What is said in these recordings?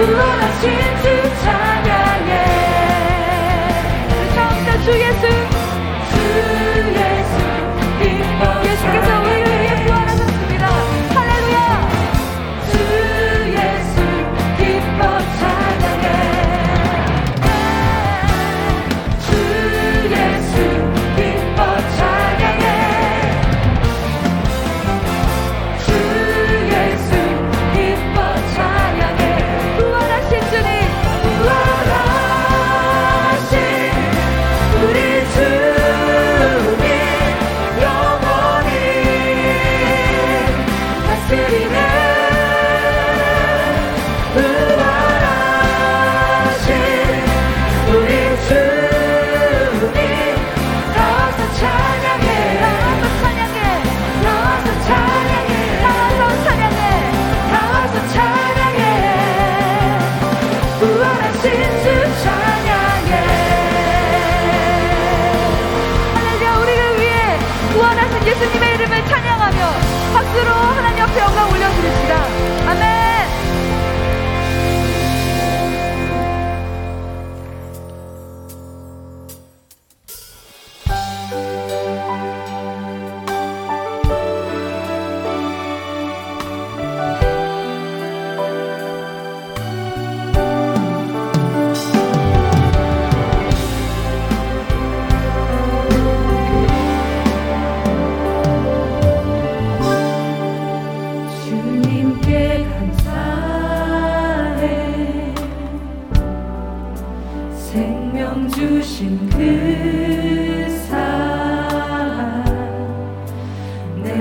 Lord, I'm 박수로 하나님 앞에 영광 올려드립시다.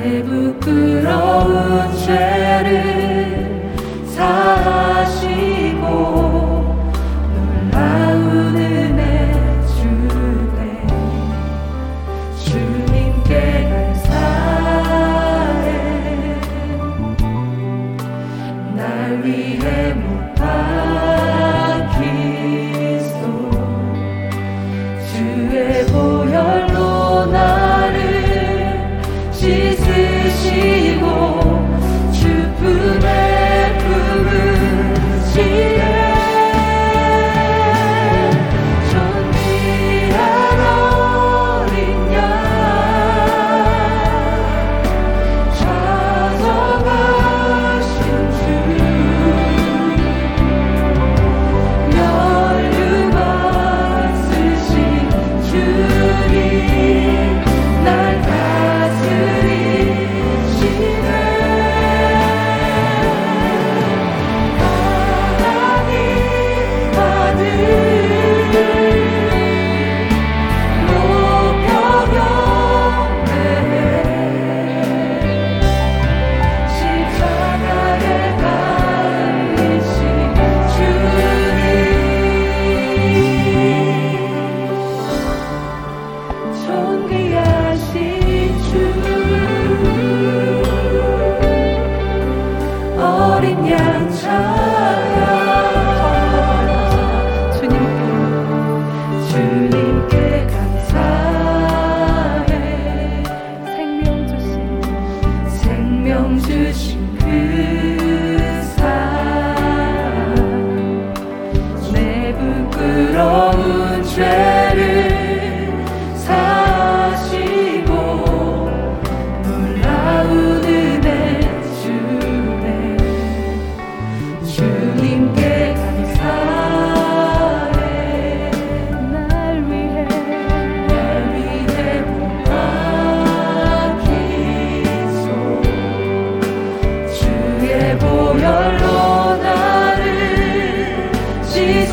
Hallelujah.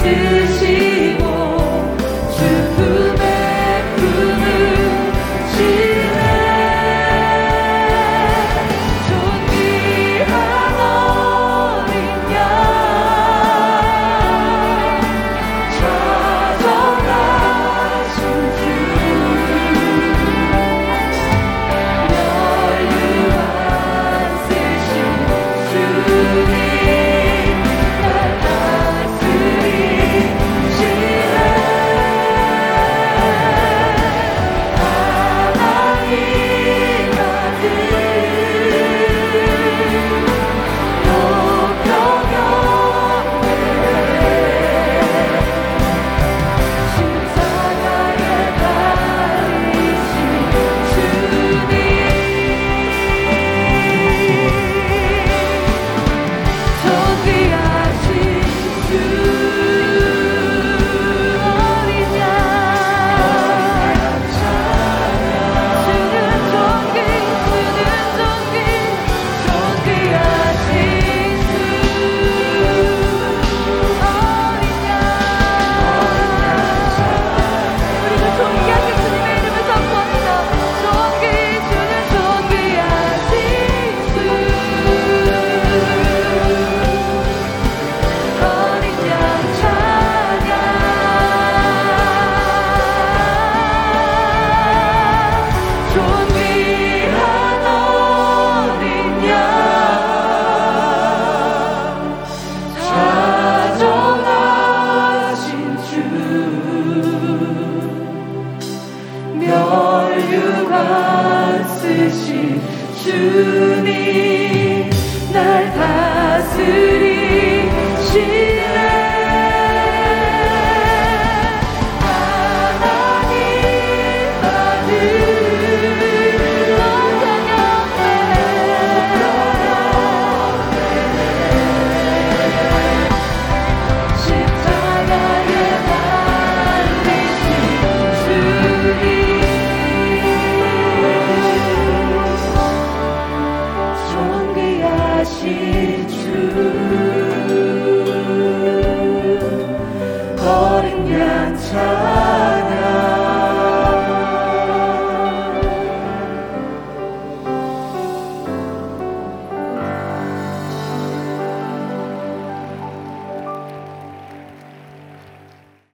desistir. you.